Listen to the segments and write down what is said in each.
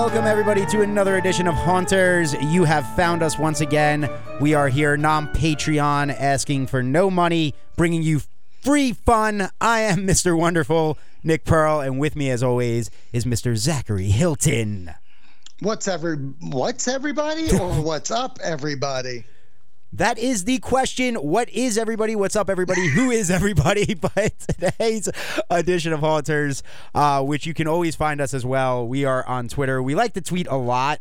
Welcome, everybody, to another edition of Haunters. You have found us once again. We are here, non Patreon, asking for no money, bringing you free fun. I am Mr. Wonderful, Nick Pearl, and with me, as always, is Mr. Zachary Hilton. What's every what's everybody or what's up everybody? That is the question. What is everybody? What's up, everybody? Who is everybody? But today's edition of Haunters, uh, which you can always find us as well. We are on Twitter. We like to tweet a lot.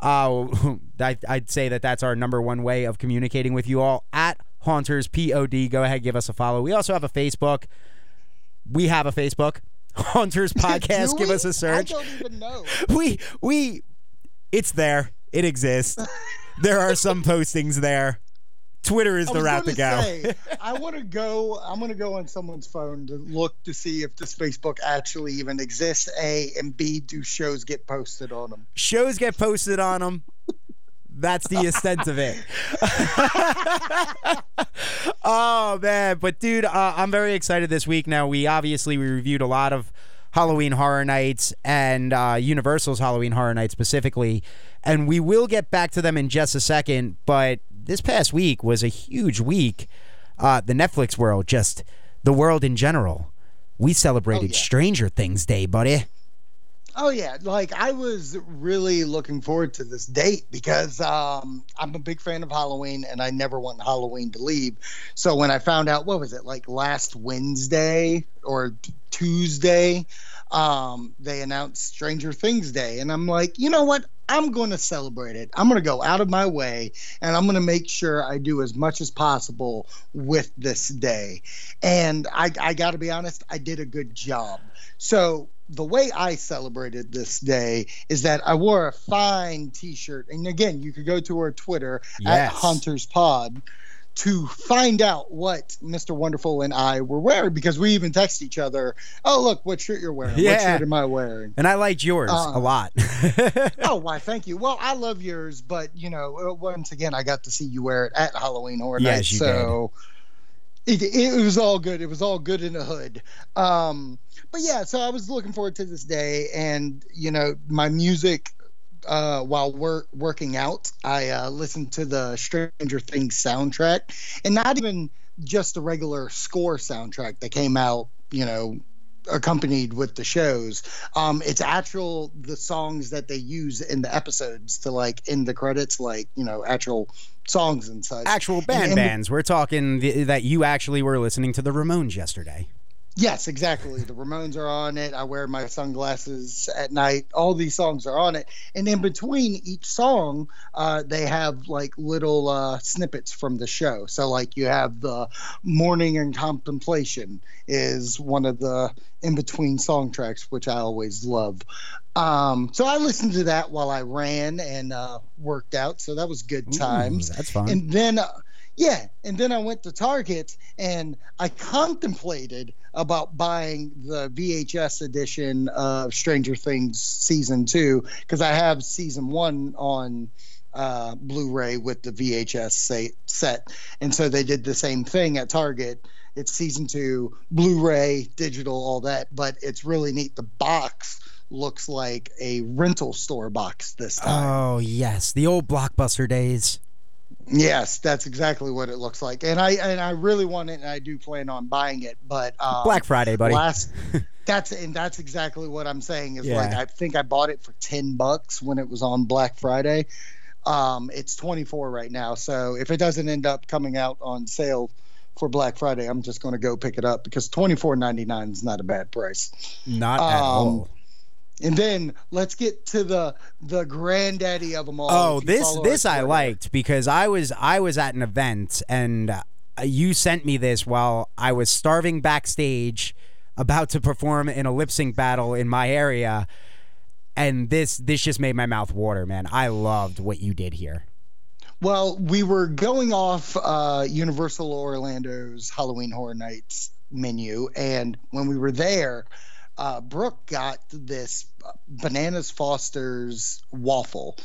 Uh, I, I'd say that that's our number one way of communicating with you all at Haunters Pod. Go ahead, give us a follow. We also have a Facebook. We have a Facebook. Haunters Podcast. Give us a search. I don't even know. We we it's there. It exists. there are some postings there. Twitter is the route to go. say, I want to go. I'm going to go on someone's phone to look to see if this Facebook actually even exists. A and B, do shows get posted on them? Shows get posted on them. That's the extent of it. oh man, but dude, uh, I'm very excited this week. Now we obviously we reviewed a lot of Halloween Horror Nights and uh, Universal's Halloween Horror Nights specifically, and we will get back to them in just a second. But this past week was a huge week. Uh, the Netflix world, just the world in general. We celebrated yeah. Stranger Things Day, buddy. Oh yeah, like I was really looking forward to this date because um, I'm a big fan of Halloween and I never want Halloween to leave. So when I found out, what was it like last Wednesday or t- Tuesday, um, they announced Stranger Things Day, and I'm like, you know what? I'm going to celebrate it. I'm going to go out of my way and I'm going to make sure I do as much as possible with this day. And I, I got to be honest, I did a good job. So the way I celebrated this day is that I wore a fine T-shirt, and again, you could go to our Twitter at Haunters Pod to find out what Mr. Wonderful and I were wearing because we even text each other. Oh, look, what shirt you're wearing? Yeah. What shirt am I wearing? And I liked yours Uh, a lot. Oh, why? Thank you. Well, I love yours, but you know, uh, once again, I got to see you wear it at Halloween Horror Yes, you so it, it was all good. It was all good in the hood. Um, but yeah, so I was looking forward to this day, and you know, my music. Uh, while work, working out, I uh, listened to the Stranger Things soundtrack, and not even just the regular score soundtrack that came out, you know, accompanied with the shows. Um, it's actual the songs that they use in the episodes to like in the credits, like you know, actual songs and such. Actual band and- bands. We're talking th- that you actually were listening to the Ramones yesterday. Yes, exactly. The Ramones are on it. I wear my sunglasses at night. All these songs are on it. And in between each song, uh, they have like little uh, snippets from the show. So, like, you have the Morning and Contemplation is one of the in between song tracks, which I always love. Um, so, I listened to that while I ran and uh, worked out. So, that was good times. Ooh, that's fun. And then, uh, yeah, and then I went to Target and I contemplated about buying the VHS edition of Stranger Things season two because I have season one on uh, Blu-ray with the VHS set, and so they did the same thing at Target. It's season two, Blu-ray, digital, all that, but it's really neat. The box looks like a rental store box this time. oh yes, the old blockbuster days. Yes, that's exactly what it looks like, and I and I really want it, and I do plan on buying it. But um, Black Friday, buddy. last, that's and that's exactly what I'm saying is like I think I bought it for ten bucks when it was on Black Friday. Um, it's 24 right now, so if it doesn't end up coming out on sale for Black Friday, I'm just going to go pick it up because 24.99 is not a bad price. Not at um, all. And then let's get to the the granddaddy of them all. Oh, this this I liked because I was I was at an event and uh, you sent me this while I was starving backstage, about to perform in a lip sync battle in my area, and this this just made my mouth water, man. I loved what you did here. Well, we were going off uh, Universal Orlando's Halloween Horror Nights menu, and when we were there, uh, Brooke got this Bananas Foster's waffle,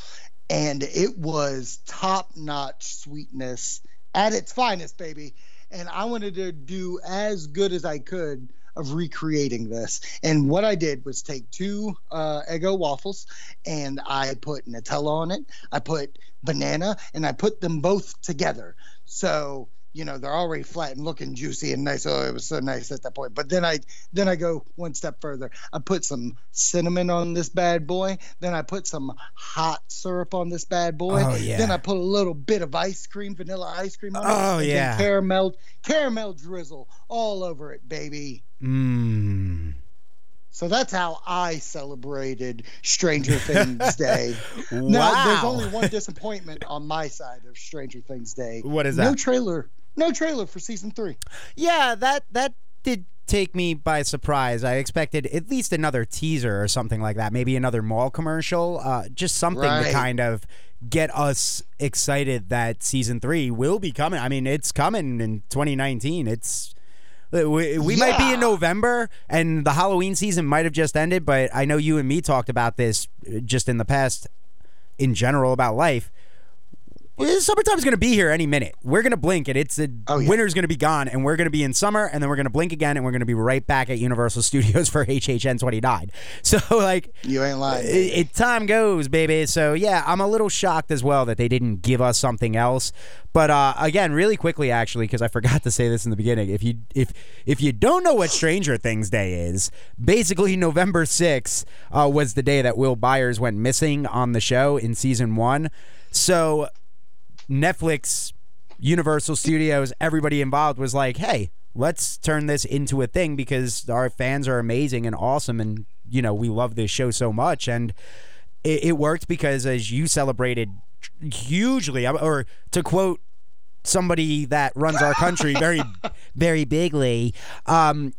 and it was top notch sweetness at its finest, baby. And I wanted to do as good as I could of recreating this. And what I did was take two uh, Eggo waffles and I put Nutella on it. I put banana and I put them both together. So you know they're already flat and looking juicy and nice. Oh, it was so nice at that point. But then I then I go one step further. I put some cinnamon on this bad boy. Then I put some hot syrup on this bad boy. Oh, yeah. Then I put a little bit of ice cream, vanilla ice cream on it. Oh, yeah. caramel caramel drizzle all over it, baby. Mmm. So that's how I celebrated Stranger Things Day. Wow. Now, there's only one disappointment on my side of Stranger Things Day. What is that? No trailer. No trailer for season three. Yeah, that that did take me by surprise. I expected at least another teaser or something like that, maybe another mall commercial, uh, just something to kind of get us excited that season three will be coming. I mean, it's coming in 2019. It's we, we might be in November, and the Halloween season might have just ended. But I know you and me talked about this uh, just in the past, in general about life. Summertime's going to be here any minute. We're going to blink and it's a Oh, yeah. winter's going to be gone and we're going to be in summer and then we're going to blink again and we're going to be right back at Universal Studios for HHN 29. So like You ain't lying. it, it time goes, baby. So yeah, I'm a little shocked as well that they didn't give us something else. But uh, again, really quickly, actually, because I forgot to say this in the beginning. If you if if you don't know what Stranger Things Day is, basically November 6th uh, was the day that Will Byers went missing on the show in season one. So Netflix, Universal Studios, everybody involved was like, hey, let's turn this into a thing because our fans are amazing and awesome. And, you know, we love this show so much. And it, it worked because as you celebrated hugely, or to quote somebody that runs our country very, very bigly, um,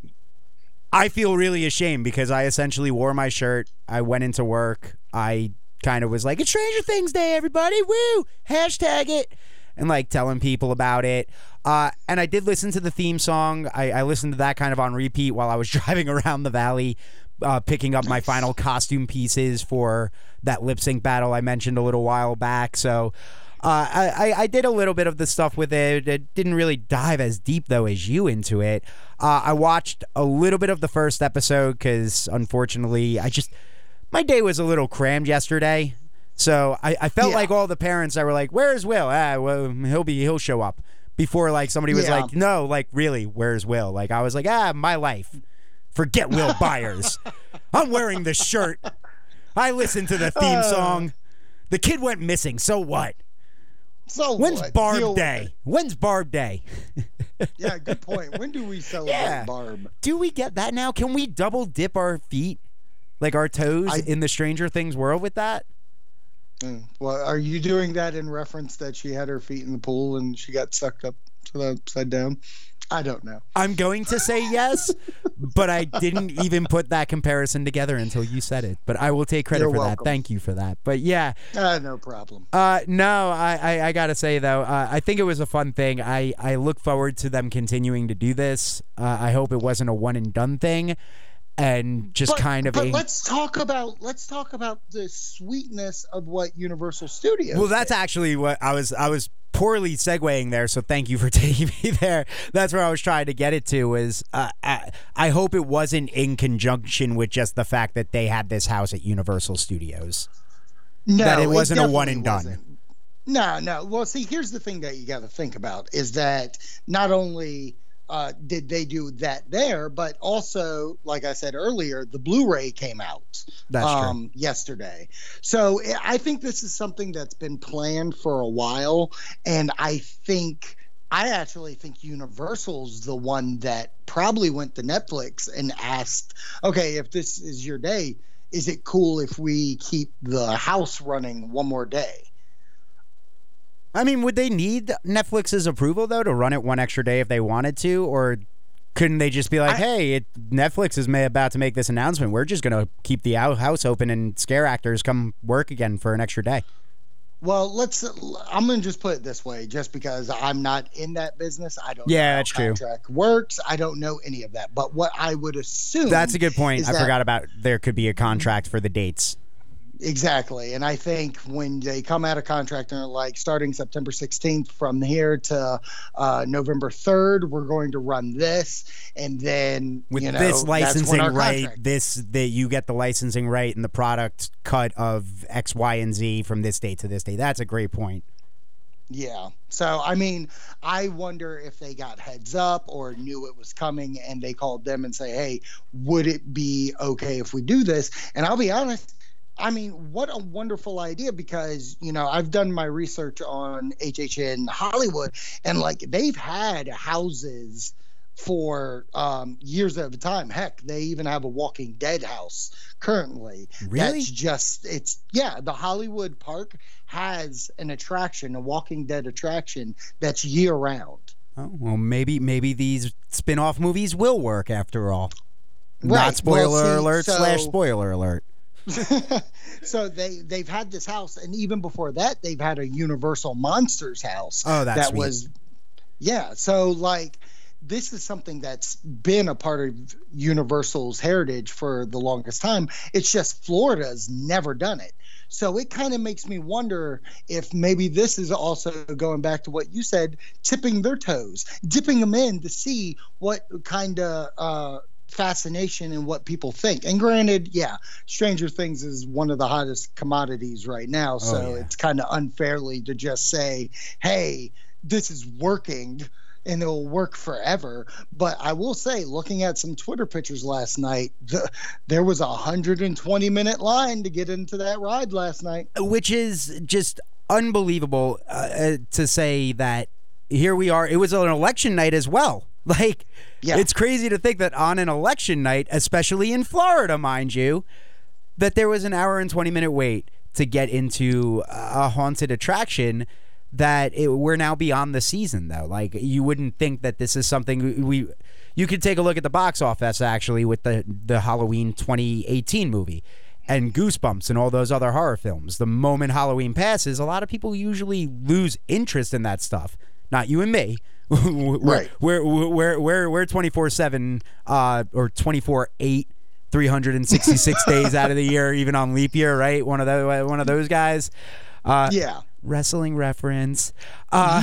I feel really ashamed because I essentially wore my shirt. I went into work. I kind of was like, it's Stranger Things Day, everybody. Woo! Hashtag it. And like telling people about it. Uh, and I did listen to the theme song. I, I listened to that kind of on repeat while I was driving around the valley, uh, picking up my final costume pieces for that lip sync battle I mentioned a little while back. So. Uh, I, I- did a little bit of the stuff with it. It didn't really dive as deep though as you into it. Uh, I watched a little bit of the first episode because unfortunately I just my day was a little crammed yesterday. So I, I felt Yeah. like all the parents that were like, "Where's Will? Ah, well, he'll be he'll show up." Before like somebody was Yeah. like, "No, like really, where's Will?" Like I was like, "Ah, my life. Forget Will Byers. I'm wearing the shirt. I listened to the theme Uh. song. The kid went missing. So what? So When's what? Barb Deal Day? When's Barb Day? Yeah, good point. When do we celebrate Yeah. Barb? Do we get that now? Can we double dip our feet, like our toes, I- in the Stranger Things world with that? Mm. Well, are you doing that in reference that she had her feet in the pool and she got sucked up to the upside down? I don't know. I'm going to say yes, but I didn't even put that comparison together until you said it. But I will take credit You're for that. Thank you for that. But yeah, Uh, no problem. uh, no, I, I, I gotta say though, uh, I think it was a fun thing. I, I look forward to them continuing to do this. Uh, I hope it wasn't a one and done thing, and just but, kind of but a. let's talk about let's talk about the sweetness of what Universal Studios. Well, that's did. actually what I was. I was poorly segueing there, so thank you for taking me there. That's where I was trying to get it to. Is uh, I, I hope it wasn't in conjunction with just the fact that they had this house at Universal Studios. no, that it wasn't a one and done. wasn't. No, no. Well, see, here's the thing that you got to think about is that not only uh, did they do that there, but also, like I said earlier, the Blu-ray came out um, yesterday. So I- I think this is something that's been planned for a while, and I think. I actually think Universal's the one that probably went to Netflix and asked, okay, if this is your day, is it cool if we keep the house running one more day? I mean, would they need Netflix's approval though to run it one extra day if they wanted to, or couldn't they just be like, I- "Hey, it, Netflix is may about to make this announcement. We're just gonna keep the house open and scare actors come work again for an extra day." Well, let's. I'm gonna just put it this way, just because I'm not in that business. I don't. Yeah, know that's true. Contract works. I don't know any of that. But what I would assume. That's a good point. I that- forgot about there could be a contract for the dates. Exactly. And I think when they come out of contract and are like starting September 16th from here to uh, November 3rd, we're going to run this. And then, with you know, this licensing right, this that you get the licensing right and the product cut of X, Y, and Z from this date to this date. That's a great point. Yeah. So, I mean, I wonder if they got heads up or knew it was coming and they called them and say, hey, would it be okay if we do this? And I'll be honest, I mean, what a wonderful idea because, you know, I've done my research on HHN Hollywood and like they've had houses for um, years at a time. Heck, they even have a Walking Dead house currently. Really? That's just, it's, yeah, the Hollywood Park has an attraction, a Walking Dead attraction that's year round. Oh, well, maybe maybe these spin-off movies will work after all. Right. Not spoiler Well, see, alert so- slash spoiler alert. so they they've had this house, and even before that, they've had a Universal Monsters house. Oh, that's that sweet. was, yeah. So like, this is something that's been a part of Universal's heritage for the longest time. It's just Florida's never done it. So it kind of makes me wonder if maybe this is also going back to what you said, tipping their toes, dipping them in to see what kind of uh, fascination and what people think. And granted, yeah, Stranger Things is one of the hottest commodities right now, so yeah. it's kind of unfairly to just say, "Hey, this is working." And it'll work forever. But I will say, looking at some Twitter pictures last night, the, there was a 120 minute line to get into that ride last night. which is just unbelievable uh, uh, to say that here we are. It was an election night as well. Like, Yeah. it's crazy to think that on an election night, especially in Florida, mind you, that there was an hour and 20 minute wait to get into a haunted attraction that it, we're now beyond the season though like you wouldn't think that this is something we you could take a look at the box office actually with the the Halloween 2018 movie and Goosebumps and all those other horror films. The moment Halloween passes, a lot of people usually lose interest in that stuff. Not you and me. we're, Right. We're we're we're we're 24/7 uh or 24/8 366 days out of the year even on leap year, right? One of those one of those guys. Uh Yeah. wrestling reference. Uh,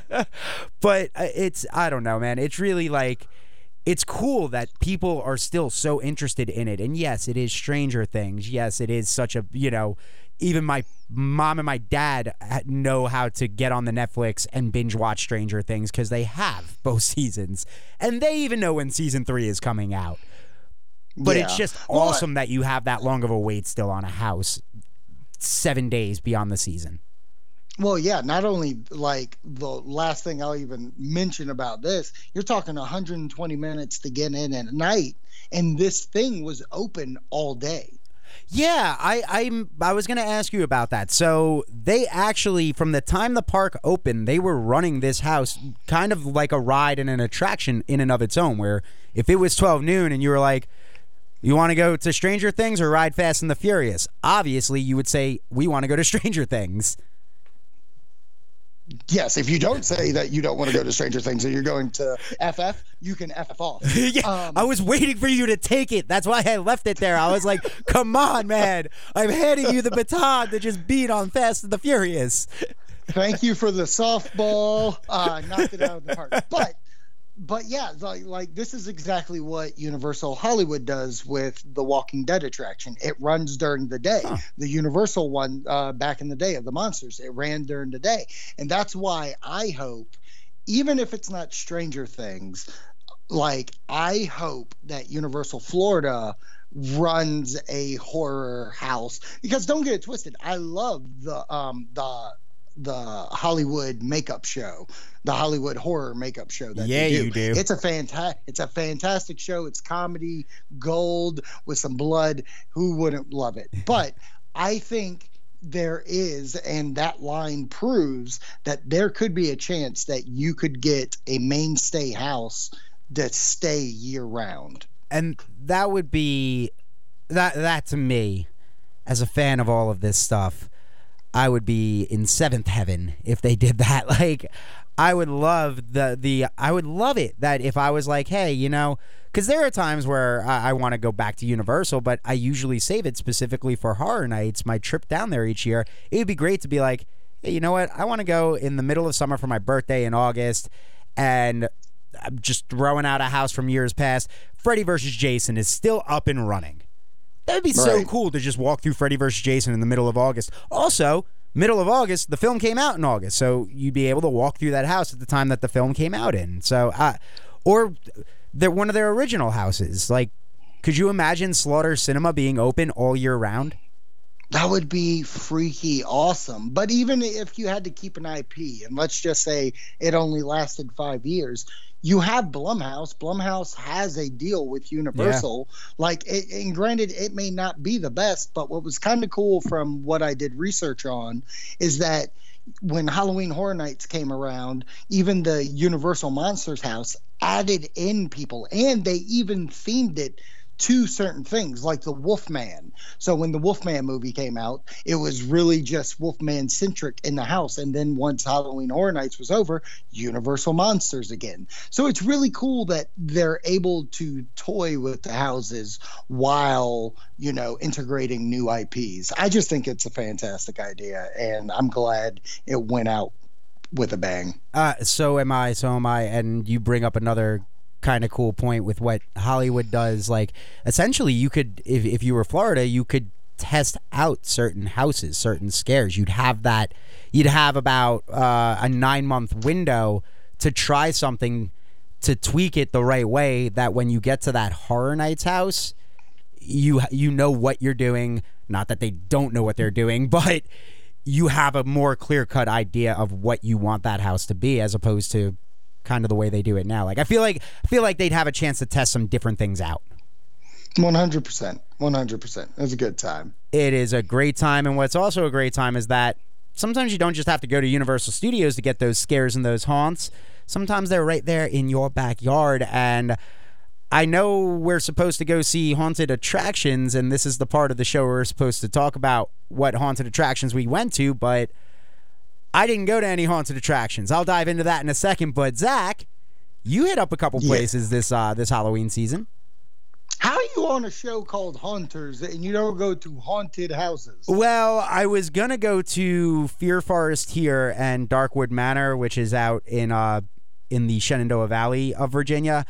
but uh, it's I don't know, man. It's really like it's cool that people are still so interested in it. And yes, it is Stranger Things. Yes, it is such a you know. Even my mom and my dad know how to get on the Netflix and binge watch Stranger Things because they have both seasons, and they even know when season three is coming out. But it's Yeah. just Well, awesome that you have that long of a wait still on a house, seven days beyond the season. Well, yeah, not only like the last thing I'll even mention about this, you're talking 120 minutes to get in at night, and this thing was open all day. Yeah, I I'm I was gonna ask you about that. So they actually, from the time the park opened, they were running this house kind of like a ride and an attraction in and of its own. Where if it was twelve noon and you were like, you want to go to Stranger Things or ride Fast and the Furious, obviously you would say we want to go to Stranger Things. Yes, if you don't say that you don't want to go to Stranger Things and you're going to FF, you can FF off. yeah, Um, I was waiting for you to take it. That's why I left it there. I was like, "Come on, man! I'm handing you the baton to just beat on Fast and the Furious." Thank you for the softball. Uh, knocked it out of the park. But but yeah, like like this is exactly what Universal Hollywood does with the Walking Dead attraction. It runs during the day. Huh. The Universal one uh, back in the day of the monsters, it ran during the day, and that's why I hope, even if it's not Stranger Things, like I hope that Universal Florida runs a horror house because don't get it twisted. I love the um the the Hollywood makeup show, the Hollywood horror makeup show that Yeah, do. you do. It's a fantastic it's a fantastic show. It's comedy gold with some blood. Who wouldn't love it? But I think there is and that line proves that there could be a chance that you could get a mainstay house that stay year round. and that would be that that to me as a fan of all of this stuff i would be in seventh heaven if they did that like i would love the the i would love it that if i was like hey you know because there are times where I, I want to go back to Universal, but I usually save it specifically for horror nights. My trip down there each year, it would be great to be like, hey, you know what? I want to go in the middle of summer for my birthday in August, and I'm just throwing out a house from years past. Freddy versus Jason is still up and running. That'd be so cool to just walk through Freddy vs. Jason in the middle of August. Also, middle of August, the film came out in August, so you'd be able to walk through that house at the time that the film came out in. So, uh, or they're one of their original houses. Like, could you imagine Slaughter Cinema being open all year round? That would be freaky awesome. But even if you had to keep an IP, and let's just say it only lasted five years, you have Blumhouse. Blumhouse has a deal with Universal. Like, it, and granted, it may not be the best, but what was kind of cool from what I did research on is that when Halloween Horror Nights came around, even the Universal Monsters house added in people, and they even themed it to certain things, like the Wolfman. So when the Wolfman movie came out, it was really just Wolfman centric in the house. And then once Halloween Horror Nights was over, Universal Monsters again. So it's really cool that they're able to toy with the houses while, you know, integrating new IPs. I just think it's a fantastic idea. And I'm glad it went out with a bang. Uh, so am I. So am I. And you bring up another kind of cool point with what Hollywood does. Like, essentially, you could, if, if you were Florida, you could test out certain houses, certain scares. You'd have that, you'd have about uh, a nine month window to try something to tweak it the right way that when you get to that horror nights house, you you know what you're doing. Not that they don't know what they're doing, but you have a more clear cut idea of what you want that house to be, as opposed to kind of the way they do it now. Like I feel like I feel like they'd have a chance to test some different things out. 100%. 100%. It was a good time. It is a great time, and what's also a great time is that sometimes you don't just have to go to Universal Studios to get those scares and those haunts. Sometimes they're right there in your backyard, and I know we're supposed to go see haunted attractions, and this is the part of the show where we're supposed to talk about what haunted attractions we went to, but I didn't go to any haunted attractions. I'll dive into that in a second. But Zach, you hit up a couple Yeah. places this uh, this Halloween season. How are you on a show called Haunters and you don't go to haunted houses? Well, I was gonna go to Fear Forest here and Darkwood Manor, which is out in uh in the Shenandoah Valley of Virginia.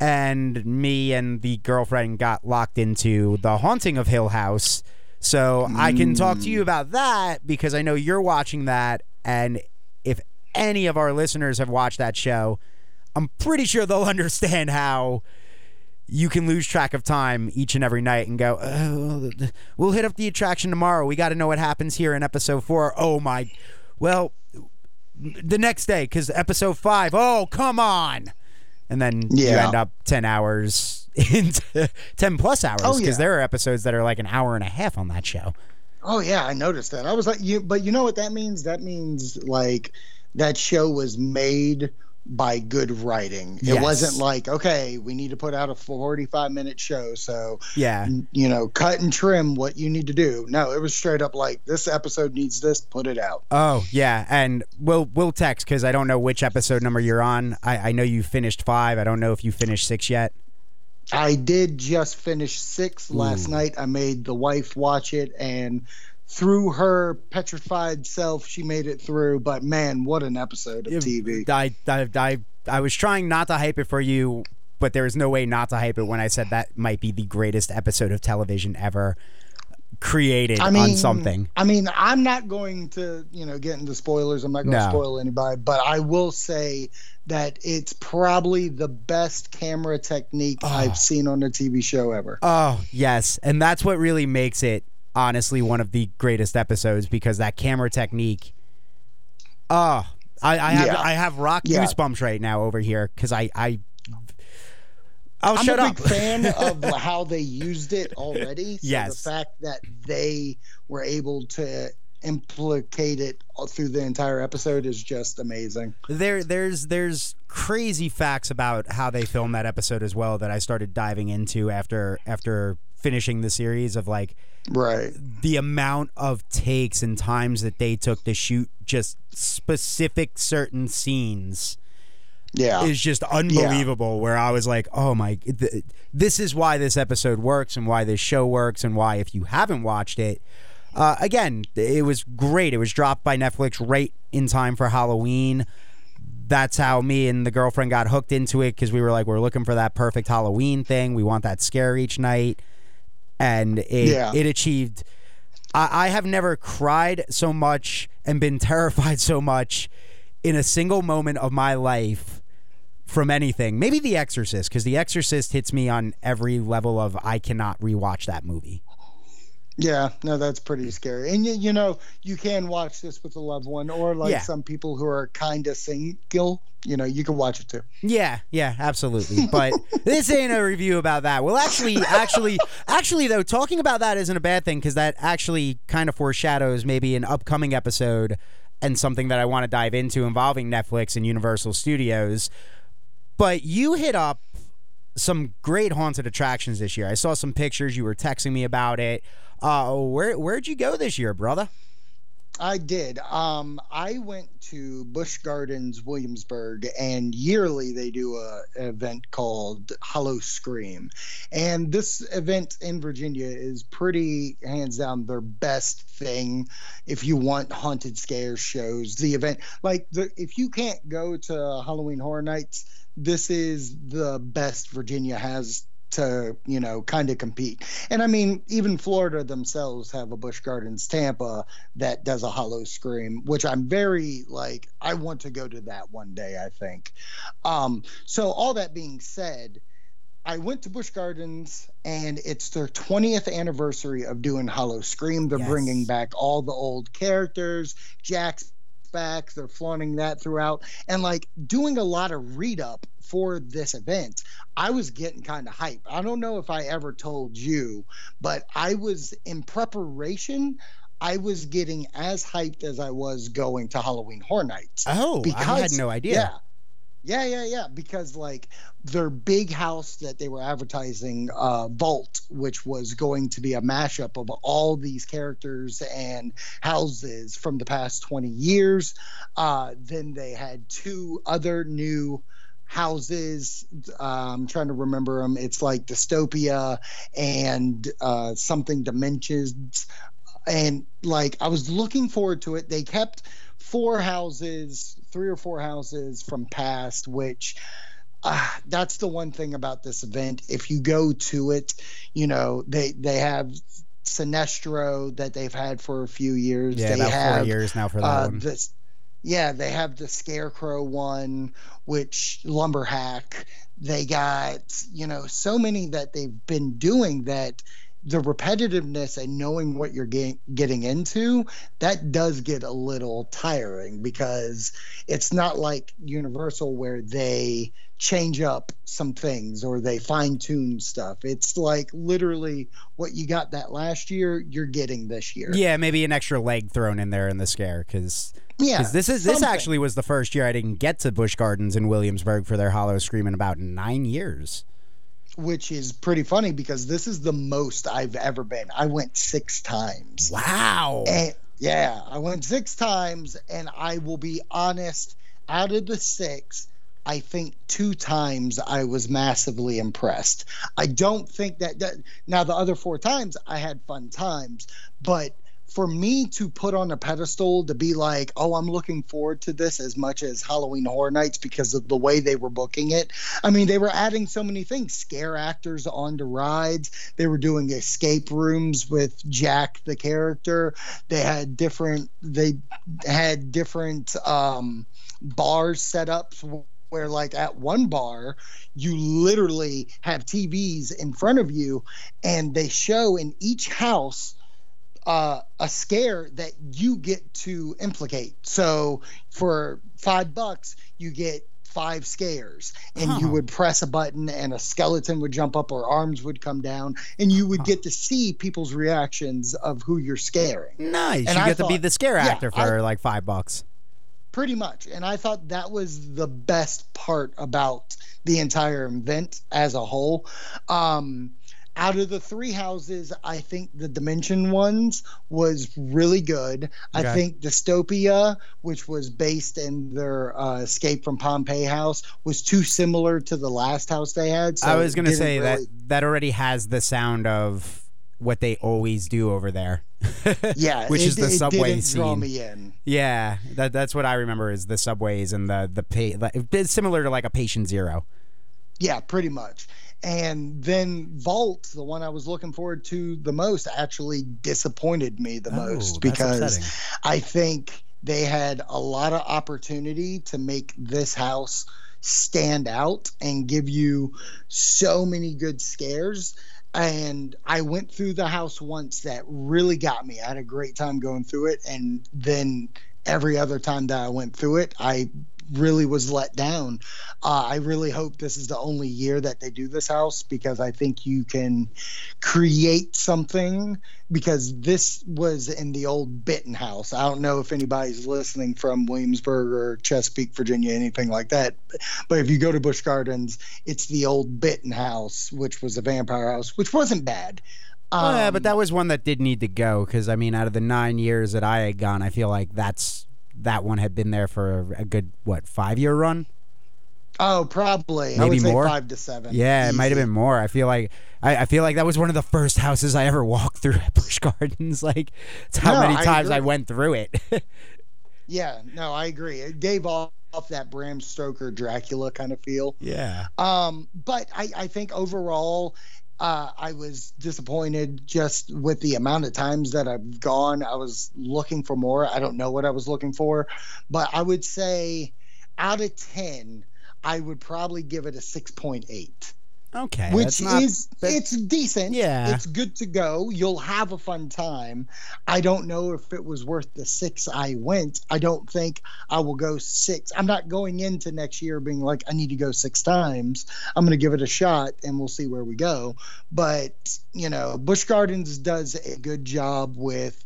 And me and the girlfriend got locked into the haunting of Hill House. So I can talk to you about that because I know you're watching that and if any of our listeners have watched that show, I'm pretty sure they'll understand how you can lose track of time each and every night and go, oh, we'll hit up the attraction tomorrow. We got to know what happens here in episode four. Oh, my. Well, the next day, because episode five, oh, come on. And then you end up 10 hours into 10 plus hours because Oh, yeah. there are episodes that are like an hour and a half on that show. Oh yeah, I noticed that. I was like, you, but you know what that means? That means like that show was made by good writing. It wasn't like, okay, we need to put out a 45 minute show, so Yeah. you know, cut and trim what you need to do. No, it was straight up like this episode needs this, put it out. Oh yeah, and we'll we'll text because I don't know which episode number you're on. I, I know you finished five. I don't know if you finished six yet. I did just finish six last Ooh. night. I made the wife watch it, and through her petrified self, she made it through. But man, what an episode of TV! I, I, I, I was trying not to hype it for you, but there was no way not to hype it when I said that might be the greatest episode of television ever created I mean, on something. I mean, I'm not going to, you know, get into spoilers. I'm not going to No. spoil anybody, but I will say that it's probably the best camera technique Oh. I've seen on a TV show ever. Oh yes, and that's what really makes it honestly one of the greatest episodes because that camera technique. Oh, I, I have Yeah. I have rock Yeah. goosebumps right now over here because I I. I'll I'm shut a up. big fan of how they used it already. So Yes. the fact that they were able to implicate it through the entire episode is just amazing. There, there's, there's crazy facts about how they filmed that episode as well that I started diving into after after finishing the series of like Right. the amount of takes and times that they took to shoot just specific certain scenes. Yeah. is just unbelievable. Where I was like, oh my, th- this is why this episode works and why this show works and why if you haven't watched it, uh, again, it was great. It was dropped by Netflix right in time for Halloween. That's how me and the girlfriend got hooked into it because we were like, we're looking for that perfect Halloween thing. We want that scare each night, and it Yeah. it achieved. I, I have never cried so much and been terrified so much in a single moment of my life from anything. Maybe The Exorcist, because The Exorcist hits me on every level of I cannot rewatch that movie. Yeah, no, that's pretty scary. And you, you know, you can watch this with a loved one, or like Yeah. some people who are kind of single. You know, you can watch it too. Yeah, yeah, absolutely. But this ain't a review about that. Well, actually, actually, actually, though, talking about that isn't a bad thing because that actually kind of foreshadows maybe an upcoming episode and something that I want to dive into involving Netflix and Universal Studios. But you hit up some great haunted attractions this year. I saw some pictures. You were texting me about it. Uh, where where'd you go this year, brother? I did. Um, I went to Busch Gardens, Williamsburg, and yearly they do a an event called Howl-O-Scream, and this event in Virginia is pretty hands down their best thing. If you want haunted scare shows, the event like the if you can't go to Halloween Horror Nights, this is the best Virginia has to you know kind of compete and i mean even florida themselves have a busch gardens tampa that does a howl-o-scream which i'm very like i want to go to that one day i think um so all that being said I went to Busch Gardens and it's their 20th anniversary of doing Howl-O-Scream. They're Yes. bringing back all the old characters. Jack's back. They're flaunting that throughout and like doing a lot of read up for this event. I was getting kind of hyped. I don't know if I ever told you, but I was in preparation. I was getting as hyped as I was going to Halloween Horror Nights. Oh, because, I had no idea. Yeah. Yeah, yeah, yeah. Because like their big house that they were advertising, uh, Vault, which was going to be a mashup of all these characters and houses from the past 20 years. Uh, then they had two other new houses. Uh, I'm trying to remember them. It's like Dystopia and uh, something Dimensions. And like I was looking forward to it. They kept four houses, three or four houses from past, which uh, that's the one thing about this event. If you go to it, you know they they have Sinestro that they've had for a few years. Yeah, they about have four years now for that uh, one. this yeah they have the scarecrow one which Lumberhack. they got you know so many that they've been doing that the repetitiveness and knowing what you're get, getting into that does get a little tiring because it's not like universal where they change up some things or they fine tune stuff. It's like literally what you got that last year you're getting this year. Yeah, maybe an extra leg thrown in there in the scare because yeah this is this actually was the first year I didn't get to Busch Gardens in Williamsburg for their Howl-O-Scream in about nine years. Which is pretty funny because this is the most I've ever been. I went six times. Wow. And yeah, I went six times, and I will be honest, out of the six, I think two times I was massively impressed. I don't think that, that now the other four times I had fun times, but for me to put on a pedestal to be like, oh, I'm looking forward to this as much as Halloween Horror Nights because of the way they were booking it. I mean, they were adding so many things scare actors onto rides. They were doing escape rooms with Jack, the character. They had different, they had different um, bars set up where like at one bar you literally have TVs in front of you and they show in each house uh, a scare that you get to implicate. So for five bucks, you get five scares, and Huh. you would press a button, and a skeleton would jump up, or arms would come down, and you would get to see people's reactions of who you're scaring. Nice. And you I get to be the scare yeah, actor I- for like five bucks. pretty much and i thought that was the best part about the entire event as a whole um out of the three houses, I think the Dimension ones was really good. I think Dystopia, which was based in their uh, Escape from Pompeii house, was too similar to the last house they had. So I was gonna say really- that that already has the sound of what they always do over there. yeah, which it, is the subway scene. Yeah, that that's what I remember is the subways and the the pay. Like, similar to like a patient zero. Yeah, pretty much. And then Vault, the one I was looking forward to the most, actually disappointed me the Oh, most because. I think they had a lot of opportunity to make this house stand out and give you so many good scares. And I went through the house once that really got me. I had a great time going through it. And then every other time that I went through it, I really was let down. Uh, I really hope this is the only year that they do this house because I think you can create something. Because this was in the old Bitten house. I don't know if anybody's listening from Williamsburg or Chesapeake, Virginia, anything like that. But if you go to Busch Gardens, it's the old Bitten house, which was a vampire house, which wasn't bad. Oh, yeah, but Um, that was one that did need to go because I mean, out of the nine years that I had gone, I feel like that's that one had been there for a good what five year run. Oh, probably. I Maybe would say more? five to seven. Yeah, it might have been more. I feel like I, I feel like that was one of the first houses I ever walked through at Busch Gardens. Like, it's how No, many I times I went through it. Yeah, no, I agree. It gave off, off that Bram Stoker Dracula kind of feel. yeah. Um, but I, I think overall, uh, I was disappointed just with the amount of times that I've gone. I was looking for more. I don't know what I was looking for, but I would say out of 10, I would probably give it a 6.8 Okay. which not, is that- it's decent. Yeah. it's good to go. You'll have a fun time. I don't know if it was worth the six I went. I don't think I will go six. I'm not going into next year being like I need to go six times. I'm going to give it a shot and we'll see where we go. But you know, Busch Gardens does a good job with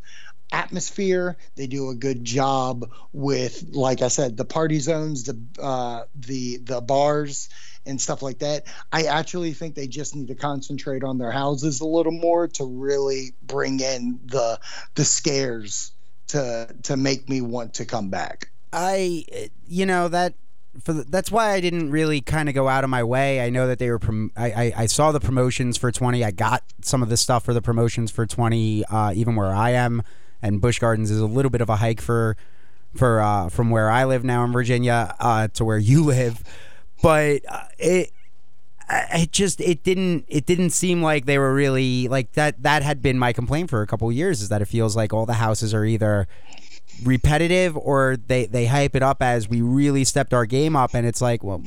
atmosphere they do a good job with like i said the party zones the uh the the bars and stuff like that I actually think they just need to concentrate on their houses a little more to really bring in the the scares to to make me want to come back. I, you know that. For the, that's why I didn't really kind of go out of my way. I know that they were. Prom- I, I I saw the promotions for twenty. I got some of the stuff for the promotions for twenty. Uh, even where I am, and Busch Gardens is a little bit of a hike for for uh, from where I live now in Virginia uh, to where you live. But uh, it it just it didn't it didn't seem like they were really like that that had been my complaint for a couple years is that it feels like all the houses are either repetitive or they they hype it up as we really stepped our game up and it's like well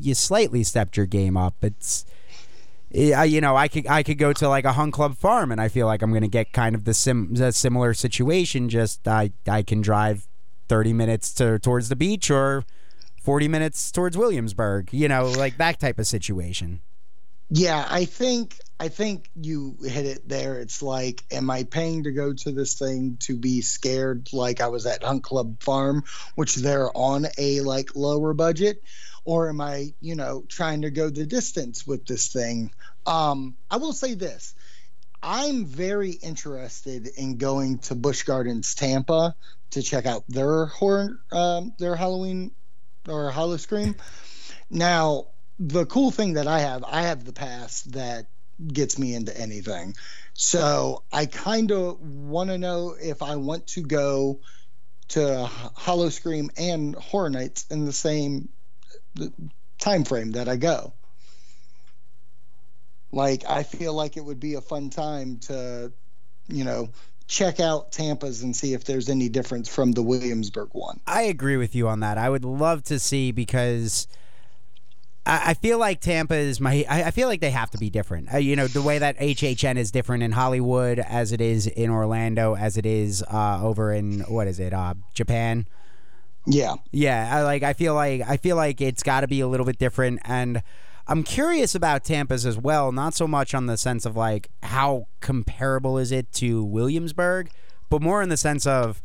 you slightly stepped your game up it's I, you know, I could I could go to like a hunt club farm, and I feel like I'm going to get kind of the sim the similar situation. Just I I can drive thirty minutes to towards the beach or forty minutes towards Williamsburg. You know, like that type of situation. Yeah, I think I think you hit it there. It's like, am I paying to go to this thing to be scared like I was at Hunt Club Farm, which they're on a like lower budget, or am I, you know, trying to go the distance with this thing? Um, I will say this. I'm very interested in going to Busch Gardens Tampa to check out their horror, um, their Halloween or Howl-O-Scream. Now, the cool thing that I have, I have the pass that gets me into anything. So I kind of want to know if I want to go to Howl-O-Scream and Horror Nights in the same time frame that I go. Like I feel like it would be a fun time to, you know, check out Tampa's and see if there's any difference from the Williamsburg one. I agree with you on that. I would love to see because I, I feel like Tampa is my. I, I feel like they have to be different. Uh, you know, the way that HHN is different in Hollywood as it is in Orlando, as it is uh, over in what is it, uh, Japan. Yeah. Yeah, I like. I feel like I feel like it's got to be a little bit different, and I'm curious about Tampa's as well. Not so much on the sense of like how comparable is it to Williamsburg, but more in the sense of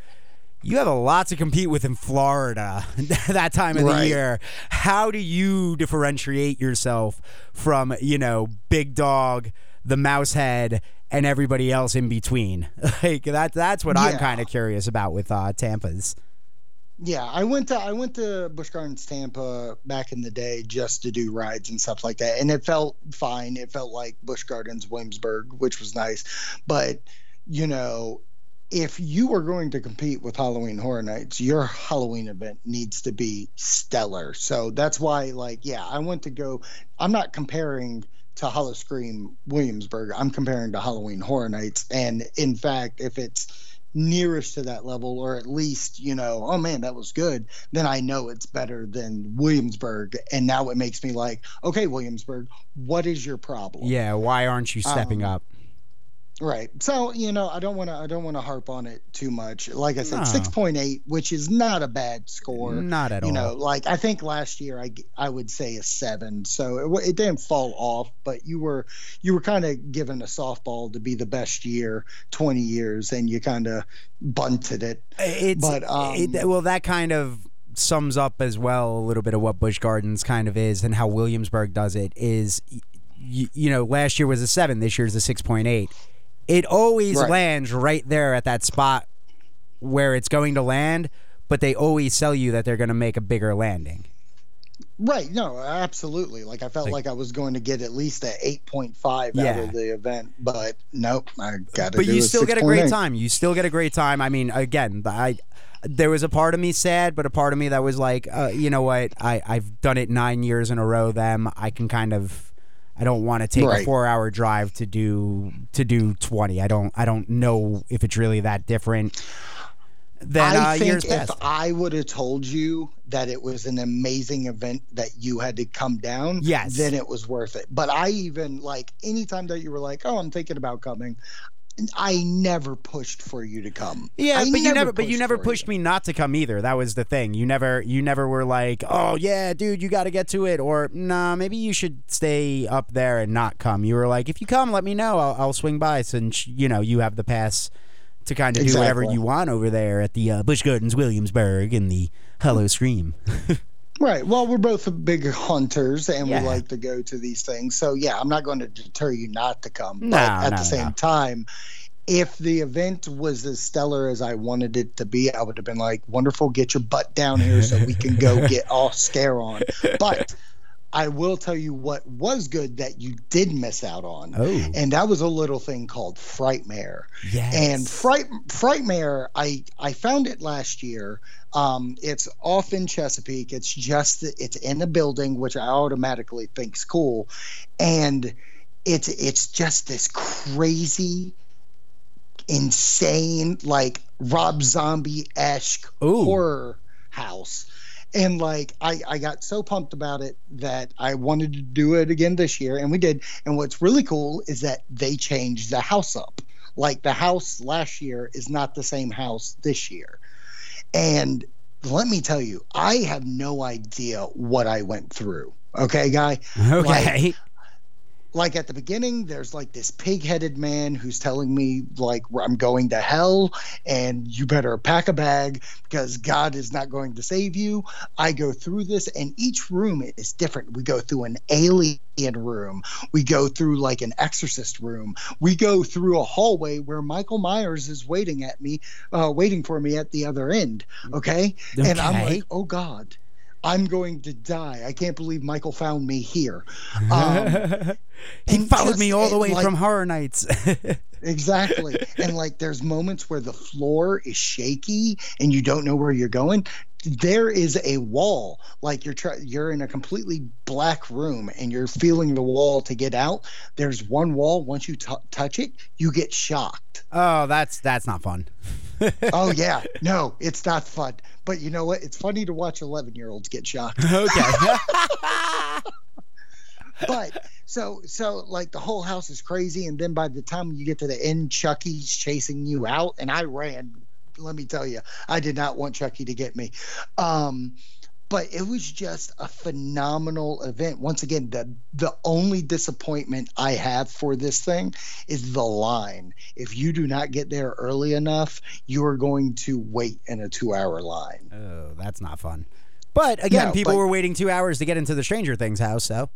you have a lot to compete with in Florida that time of the year. How do you differentiate yourself from you know big dog? the mouse head and everybody else in between. like that that's what I'm kind of curious about with uh, Tampa's. Yeah, I went to I went to Busch Gardens Tampa back in the day just to do rides and stuff like that, and it felt fine. It felt like Busch Gardens Williamsburg, which was nice. But you know, if you are going to compete with Halloween Horror Nights, your Halloween event needs to be stellar. So that's why, like, yeah, I went to go. I'm not comparing to Howl-O-Scream Williamsburg. I'm comparing to Halloween Horror Nights, and in fact, if it's nearest to that level, or at least, you know, oh man, that was good, then I know it's better than Williamsburg. And now it makes me like, okay, Williamsburg, what is your problem? Yeah, why aren't you stepping Um, up? Right. So, you know, I don't want to I don't want to harp on it too much. Like I said, No. 6.8, which is not a bad score. Not at you all. You know, like I think last year I I would say a 7. So it, it didn't fall off, but you were you were kind of given a softball to be the best year 20 years and you kind of bunted it. It's But, um, it, well, that kind of sums up as well a little bit of what Busch Gardens kind of is and how Williamsburg does it. Is you, you know last year was a seven, this year's a six point eight. It always Right. lands right there at that spot where it's going to land, but they always sell you that they're going to make a bigger landing. Right. No, absolutely. Like I felt Like- like, I was going to get at least a 8.5 Yeah. out of the event, but nope, I got to but you still get a great 6.8. time. You still get a great time. I mean, again, I there was a part of me sad, but a part of me that was like, uh, you know what? I I've done it nine years in a row. Them, I can kind of. I don't want to take a four-hour drive to do to do twenty. I don't. I don't know if it's really that different than I uh, think if past. I would have told you that it was an amazing event that you had to come down, Yes. then it was worth it. But I even like anytime that you were like, "Oh, I'm thinking about coming," I never pushed for you to come. Yeah, I but you never, but you pushed never pushed me not to come either. That was the thing. You never, you never were like, "Oh yeah, dude, you got to get to it," or "Nah, maybe you should stay up there and not come." You were like, "If you come, let me know. I'll, I'll swing by since you know you have the pass to kind of do whatever you want over there at the uh, Busch Gardens, Williamsburg, and the Howl-O-Scream." Right. Well, we're both big haunters and Yeah. we like to go to these things. So, yeah, I'm not going to deter you not to come. No, but at no, the same no. time, if the event was as stellar as I wanted it to be, I would have been like, wonderful, get your butt down here so we can go get all scare on. But I will tell you what was good that you did miss out on. Oh, And that was a little thing called Frightmare. yes. And Fright Frightmare, I I found it last year. Um, it's off in Chesapeake. It's just it's in a building, which I automatically think's cool, and it's it's just this crazy, insane, like Rob Zombie esque Ooh. horror house. And like I, I got so pumped about it that I wanted to do it again this year, and we did. And what's really cool is that they changed the house up. Like the house last year is not the same house this year. And let me tell you, I have no idea what I went through. Okay, guy okay. like at the beginning there's like this pig-headed man who's telling me like i'm going to hell and you better pack a bag because god is not going to save you. I go through this and each room is different. We go through an alien room. We go through like an exorcist room. We go through a hallway where michael myers is waiting at me uh, waiting for me at the other end okay? And i'm like oh god i'm going to die i can't believe michael found me here um, he followed just- me all the way like- from Horror Nights. Exactly. and like there's moments where the floor is shaky and you don't know where you're going. There is a wall, like you're try- you're in a completely black room and you're feeling the wall to get out. There's one wall. Once you t- touch it, you get shocked. oh, that's that's not fun. Oh yeah, no, it's not fun. But you know what? It's funny to watch 11 year olds get shocked. Okay. but so so like the whole house is crazy and then by the time you get to the end chucky's chasing you out and i ran let me tell you i did not want chucky to get me um but it was just a phenomenal event. Once again the the only disappointment i have for this thing is the line. If you do not get there early enough you are going to wait in a two hour line. Oh, that's not fun. But again, No, people but- were waiting two hours to get into the Stranger Things house, so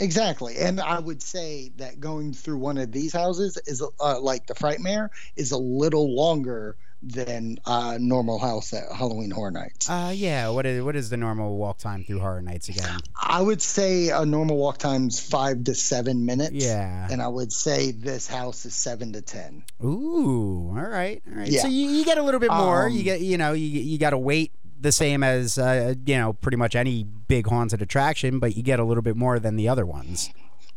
Exactly, and I would say that going through one of these houses is uh, like the Frightmare is a little longer than uh, normal house at Halloween Horror Nights. Uh, yeah. What is what is the normal walk time through Horror Nights again? I would say a normal walk time's five to seven minutes. Yeah. and I would say this house is seven to ten. Ooh, all right, all right. Yeah. So you, you get a little bit more. you Um, get, you know, you you got to wait the same as uh, you know, pretty much any big haunted attraction, but you get a little bit more than the other ones.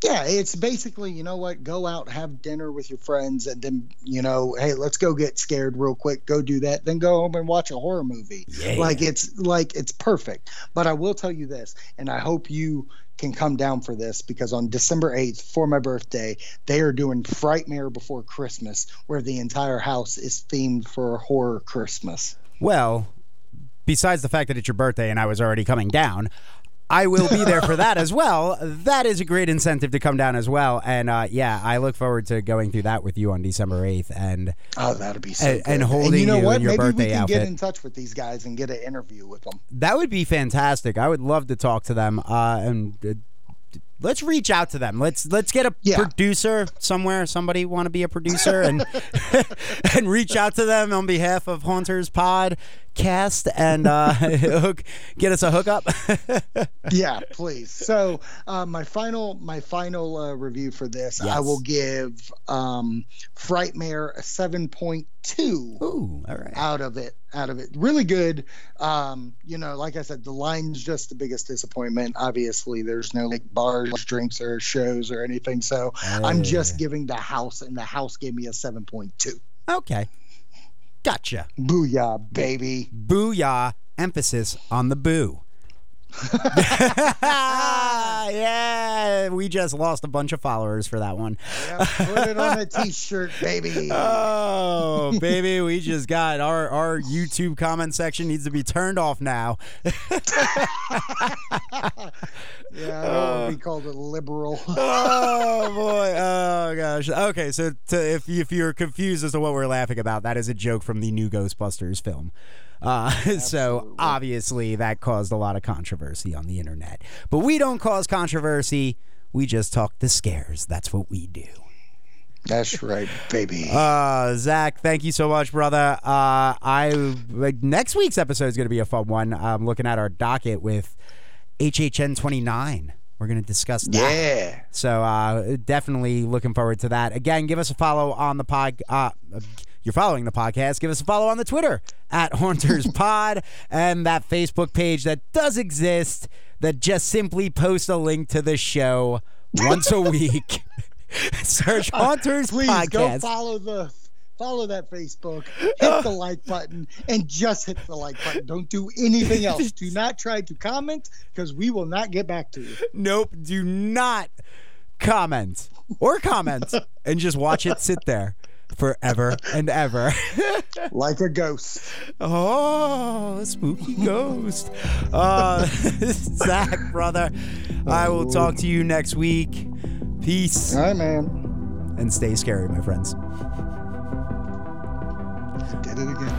Yeah, it's basically, you know what, go out, have dinner with your friends, and then, you know, hey, let's go get scared real quick, go do that, then go home and watch a horror movie. Yeah. Like it's like it's perfect. But I will tell you this, and I hope you can come down for this because on December 8th, for my birthday, they are doing Frightmare Before Christmas, where the entire house is themed for horror Christmas. Well, besides the fact that it's your birthday and I was already coming down, I will be there for that as well. That is a great incentive to come down as well. And uh, yeah, I look forward to going through that with you on December 8th. And Oh, that'd be so And- good. and holding you know you what? in your Maybe birthday we can outfit. get in touch with these guys and get an interview with them. that would be fantastic. I would love to talk to them. Uh, and uh, let's reach out to them. Let's let's get a Yeah. producer somewhere. Somebody want to be a producer and and reach out to them on behalf of Haunters Podcast and uh, hook, get us a hookup. yeah, please. So uh, my final my final uh, review for this, I will give um, Frightmare a seven point two Ooh, all right. out of it. Out of it, really good. Um, you know, like I said, the line's just the biggest disappointment. Obviously, there's no like bars, drinks, or shows or anything. So I'm oh, just giving the house, and the house gave me a seven point two. Okay. Gotcha. Booyah, baby! Booyah. Emphasis on the boo. yeah, we just lost a bunch of followers for that one. Yeah, put it on a t-shirt, baby. Oh, baby, we just got our our YouTube comment section needs to be turned off now. Yeah, I don't want to be called a liberal. oh boy. Oh gosh. Okay, so to, if if you're confused as to what we're laughing about, that is a joke from the new Ghostbusters film. Uh, so obviously that caused a lot of controversy on the internet. But we don't cause controversy. We just talk the scares. That's what we do. That's right, baby. Uh, Zach, thank you so much, brother. Uh, I like, next week's episode is going to be a fun one. I'm looking at our docket with HHN 29. We're going to discuss that. yeah. So uh, definitely looking forward to that. Again, give us a follow on the pod. Uh, you're following the podcast. Give us a follow on the Twitter at Haunters Pod and that Facebook page that does exist that just simply posts a link to the show once a week. Search Haunters Please go follow the follow that Facebook. Hit the like button and just hit the like button. Don't do anything else. Do not try to comment because we will not get back to you. Nope. Do not comment or comment and just watch it sit there forever and ever. Like a ghost. Oh, spooky ghost. Uh, Zach, brother, I will talk to you next week. Peace All right, man. and stay scary, my friends. Did it again.